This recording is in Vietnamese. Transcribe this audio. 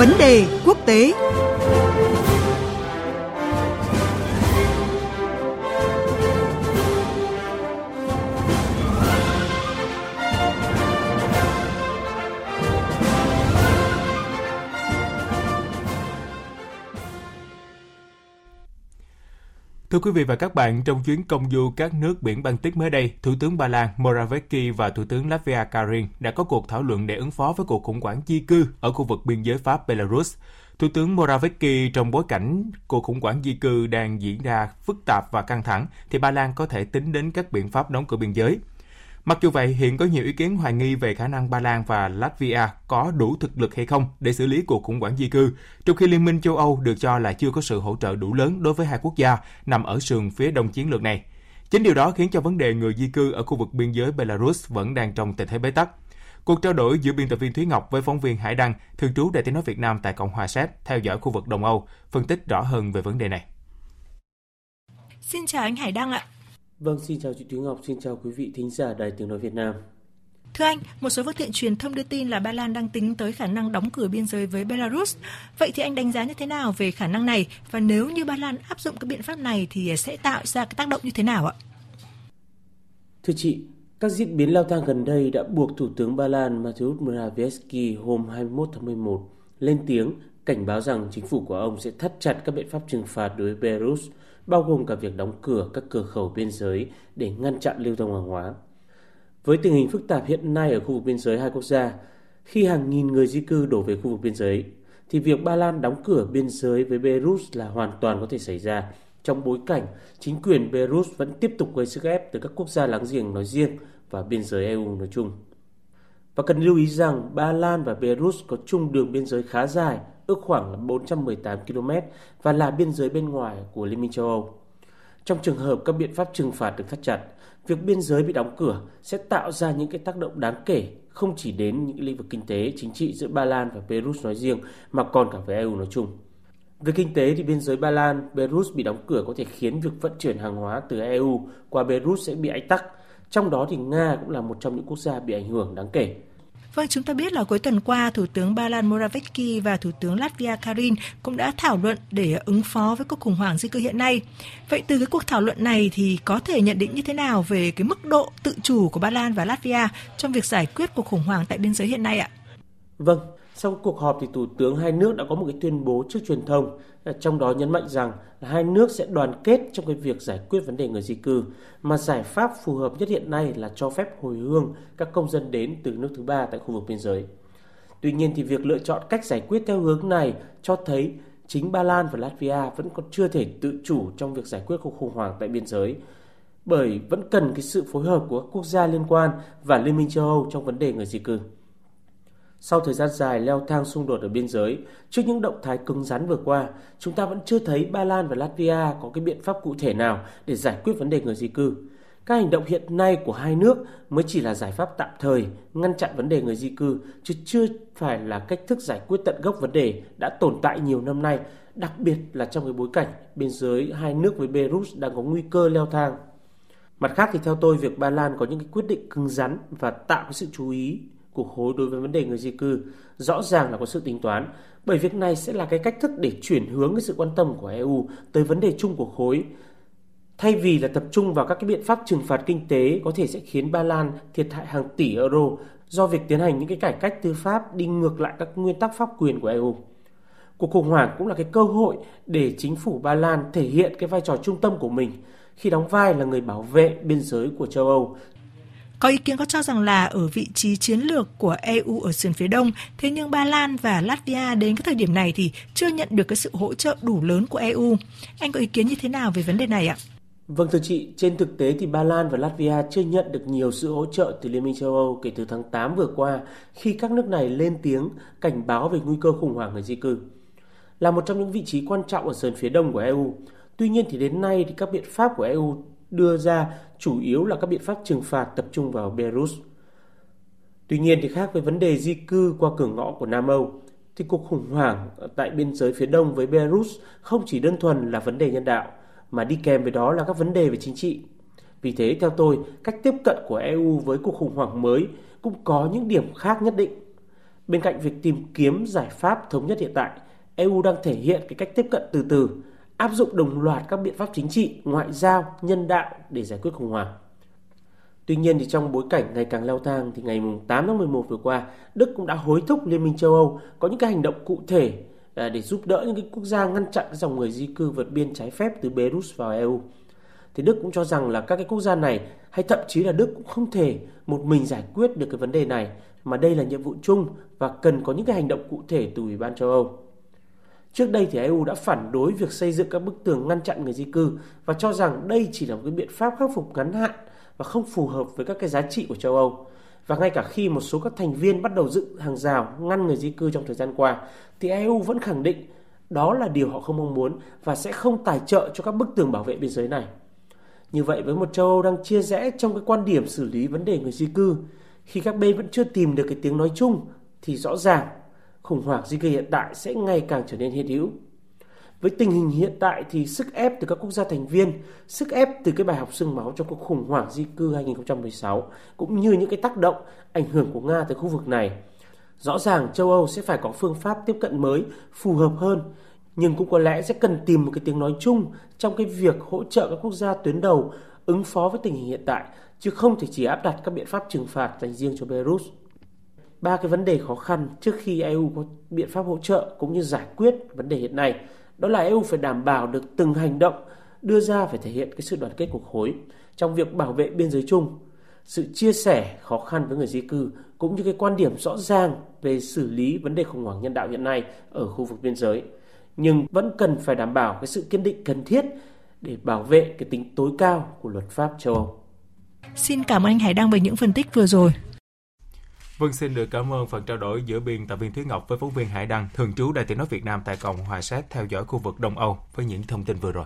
Vấn đề quốc tế. Thưa quý vị và các bạn, trong chuyến công du các nước biển Baltic mới đây, Thủ tướng Ba Lan Morawiecki và Thủ tướng Latvia Karin đã có cuộc thảo luận để ứng phó với cuộc khủng hoảng di cư ở khu vực biên giới Pháp-Belarus. Thủ tướng Morawiecki trong bối cảnh cuộc khủng hoảng di cư đang diễn ra phức tạp và căng thẳng, thì Ba Lan có thể tính đến các biện pháp đóng cửa biên giới. Mặc dù vậy, hiện có nhiều ý kiến hoài nghi về khả năng Ba Lan và Latvia có đủ thực lực hay không để xử lý cuộc khủng hoảng di cư, trong khi Liên minh châu Âu được cho là chưa có sự hỗ trợ đủ lớn đối với hai quốc gia nằm ở sườn phía đông chiến lược này. Chính điều đó khiến cho vấn đề người di cư ở khu vực biên giới Belarus vẫn đang trong tình thế bế tắc. Cuộc trao đổi giữa biên tập viên Thúy Ngọc với phóng viên Hải Đăng, thường trú Đại tiếng nói Việt Nam tại Cộng hòa Séc, theo dõi khu vực Đông Âu, phân tích rõ hơn về vấn đề này. Xin chào anh Hải Đăng ạ. Vâng, xin chào chị Thúy Ngọc, xin chào quý vị thính giả Đài Tiếng Nói Việt Nam. Thưa anh, một số phương tiện truyền thông đưa tin là Ba Lan đang tính tới khả năng đóng cửa biên giới với Belarus. Vậy thì anh đánh giá như thế nào về khả năng này? Và nếu như Ba Lan áp dụng cái biện pháp này thì sẽ tạo ra cái tác động như thế nào ạ? Thưa chị, các diễn biến lao thang gần đây đã buộc Thủ tướng Ba Lan Mateusz Morawiecki hôm 21 tháng 11 lên tiếng cảnh báo rằng chính phủ của ông sẽ thắt chặt các biện pháp trừng phạt đối với Belarus – bao gồm cả việc đóng cửa các cửa khẩu biên giới để ngăn chặn lưu thông hàng hóa. Với tình hình phức tạp hiện nay ở khu vực biên giới hai quốc gia, khi hàng nghìn người di cư đổ về khu vực biên giới, thì việc Ba Lan đóng cửa biên giới với Belarus là hoàn toàn có thể xảy ra trong bối cảnh chính quyền Belarus vẫn tiếp tục gây sức ép từ các quốc gia láng giềng nói riêng và biên giới EU nói chung. Và cần lưu ý rằng Ba Lan và Belarus có chung đường biên giới khá dài ước khoảng là 418 km và là biên giới bên ngoài của Liên minh châu Âu. Trong trường hợp các biện pháp trừng phạt được thắt chặt, việc biên giới bị đóng cửa sẽ tạo ra những cái tác động đáng kể không chỉ đến những lĩnh vực kinh tế, chính trị giữa Ba Lan và Belarus nói riêng mà còn cả với EU nói chung. Về kinh tế thì biên giới Ba Lan, Belarus bị đóng cửa có thể khiến việc vận chuyển hàng hóa từ EU qua Belarus sẽ bị ách tắc. Trong đó thì Nga cũng là một trong những quốc gia bị ảnh hưởng đáng kể. Vâng, chúng ta biết là cuối tuần qua, Thủ tướng Ba Lan Morawiecki và Thủ tướng Latvia Karin cũng đã thảo luận để ứng phó với cuộc khủng hoảng di cư hiện nay. Vậy từ cái cuộc thảo luận này thì có thể nhận định như thế nào về cái mức độ tự chủ của Ba Lan và Latvia trong việc giải quyết cuộc khủng hoảng tại biên giới hiện nay ạ? Vâng, sau cuộc họp thì Thủ tướng hai nước đã có một cái tuyên bố trước truyền thông, Ờ, trong đó nhấn mạnh rằng là hai nước sẽ đoàn kết trong cái việc giải quyết vấn đề người di cư, mà giải pháp phù hợp nhất hiện nay là cho phép hồi hương các công dân đến từ nước thứ ba tại khu vực biên giới. Tuy nhiên thì việc lựa chọn cách giải quyết theo hướng này cho thấy chính Ba Lan và Latvia vẫn còn chưa thể tự chủ trong việc giải quyết cuộc khủng hoảng tại biên giới, bởi vẫn cần cái sự phối hợp của các quốc gia liên quan và Liên minh châu Âu trong vấn đề người di cư. Sau thời gian dài leo thang xung đột ở biên giới, trước những động thái cứng rắn vừa qua, chúng ta vẫn chưa thấy Ba Lan và Latvia có cái biện pháp cụ thể nào để giải quyết vấn đề người di cư. Các hành động hiện nay của hai nước mới chỉ là giải pháp tạm thời ngăn chặn vấn đề người di cư, chứ chưa phải là cách thức giải quyết tận gốc vấn đề đã tồn tại nhiều năm nay, đặc biệt là trong cái bối cảnh biên giới hai nước với Belarus đang có nguy cơ leo thang. Mặt khác thì theo tôi việc Ba Lan có những cái quyết định cứng rắn và tạo cái sự chú ý của khối đối với vấn đề người di cư rõ ràng là có sự tính toán, bởi việc này sẽ là cái cách thức để chuyển hướng cái sự quan tâm của EU tới vấn đề chung của khối thay vì là tập trung vào các cái biện pháp trừng phạt kinh tế có thể sẽ khiến Ba Lan thiệt hại hàng tỷ euro do việc tiến hành những cái cải cách tư pháp đi ngược lại các nguyên tắc pháp quyền của EU. Cuộc khủng hoảng cũng là cái cơ hội để chính phủ Ba Lan thể hiện cái vai trò trung tâm của mình khi đóng vai là người bảo vệ biên giới của châu Âu có ý kiến có cho rằng là ở vị trí chiến lược của EU ở sườn phía đông, thế nhưng Ba Lan và Latvia đến cái thời điểm này thì chưa nhận được cái sự hỗ trợ đủ lớn của EU. Anh có ý kiến như thế nào về vấn đề này ạ? Vâng thưa chị, trên thực tế thì Ba Lan và Latvia chưa nhận được nhiều sự hỗ trợ từ Liên minh châu Âu kể từ tháng 8 vừa qua khi các nước này lên tiếng cảnh báo về nguy cơ khủng hoảng người di cư. Là một trong những vị trí quan trọng ở sườn phía đông của EU, tuy nhiên thì đến nay thì các biện pháp của EU đưa ra chủ yếu là các biện pháp trừng phạt tập trung vào Belarus. Tuy nhiên thì khác với vấn đề di cư qua cửa ngõ của Nam Âu, thì cuộc khủng hoảng tại biên giới phía đông với Belarus không chỉ đơn thuần là vấn đề nhân đạo, mà đi kèm với đó là các vấn đề về chính trị. Vì thế, theo tôi, cách tiếp cận của EU với cuộc khủng hoảng mới cũng có những điểm khác nhất định. Bên cạnh việc tìm kiếm giải pháp thống nhất hiện tại, EU đang thể hiện cái cách tiếp cận từ từ, áp dụng đồng loạt các biện pháp chính trị, ngoại giao, nhân đạo để giải quyết khủng hoảng. Tuy nhiên thì trong bối cảnh ngày càng leo thang thì ngày 8 tháng 11 vừa qua, Đức cũng đã hối thúc Liên minh châu Âu có những cái hành động cụ thể à, để giúp đỡ những cái quốc gia ngăn chặn cái dòng người di cư vượt biên trái phép từ Belarus vào EU. Thì Đức cũng cho rằng là các cái quốc gia này hay thậm chí là Đức cũng không thể một mình giải quyết được cái vấn đề này mà đây là nhiệm vụ chung và cần có những cái hành động cụ thể từ Ủy ban châu Âu. Trước đây thì EU đã phản đối việc xây dựng các bức tường ngăn chặn người di cư và cho rằng đây chỉ là một cái biện pháp khắc phục ngắn hạn và không phù hợp với các cái giá trị của châu Âu. Và ngay cả khi một số các thành viên bắt đầu dựng hàng rào ngăn người di cư trong thời gian qua, thì EU vẫn khẳng định đó là điều họ không mong muốn và sẽ không tài trợ cho các bức tường bảo vệ biên giới này. Như vậy với một châu Âu đang chia rẽ trong cái quan điểm xử lý vấn đề người di cư, khi các bên vẫn chưa tìm được cái tiếng nói chung thì rõ ràng khủng hoảng di cư hiện tại sẽ ngày càng trở nên hiện hữu. Với tình hình hiện tại thì sức ép từ các quốc gia thành viên, sức ép từ cái bài học sương máu trong cuộc khủng hoảng di cư 2016 cũng như những cái tác động ảnh hưởng của Nga tới khu vực này. Rõ ràng châu Âu sẽ phải có phương pháp tiếp cận mới phù hợp hơn, nhưng cũng có lẽ sẽ cần tìm một cái tiếng nói chung trong cái việc hỗ trợ các quốc gia tuyến đầu ứng phó với tình hình hiện tại, chứ không thể chỉ áp đặt các biện pháp trừng phạt dành riêng cho Belarus ba cái vấn đề khó khăn trước khi EU có biện pháp hỗ trợ cũng như giải quyết vấn đề hiện nay đó là EU phải đảm bảo được từng hành động đưa ra phải thể hiện cái sự đoàn kết của khối trong việc bảo vệ biên giới chung, sự chia sẻ khó khăn với người di cư cũng như cái quan điểm rõ ràng về xử lý vấn đề khủng hoảng nhân đạo hiện nay ở khu vực biên giới. Nhưng vẫn cần phải đảm bảo cái sự kiên định cần thiết để bảo vệ cái tính tối cao của luật pháp châu Âu. Xin cảm ơn anh Hải Đăng về những phân tích vừa rồi. Vâng, xin được cảm ơn phần trao đổi giữa biên tập viên Thúy Ngọc với phóng viên Hải Đăng, thường trú Đại tiếng nói Việt Nam tại Cộng hòa Séc theo dõi khu vực Đông Âu với những thông tin vừa rồi.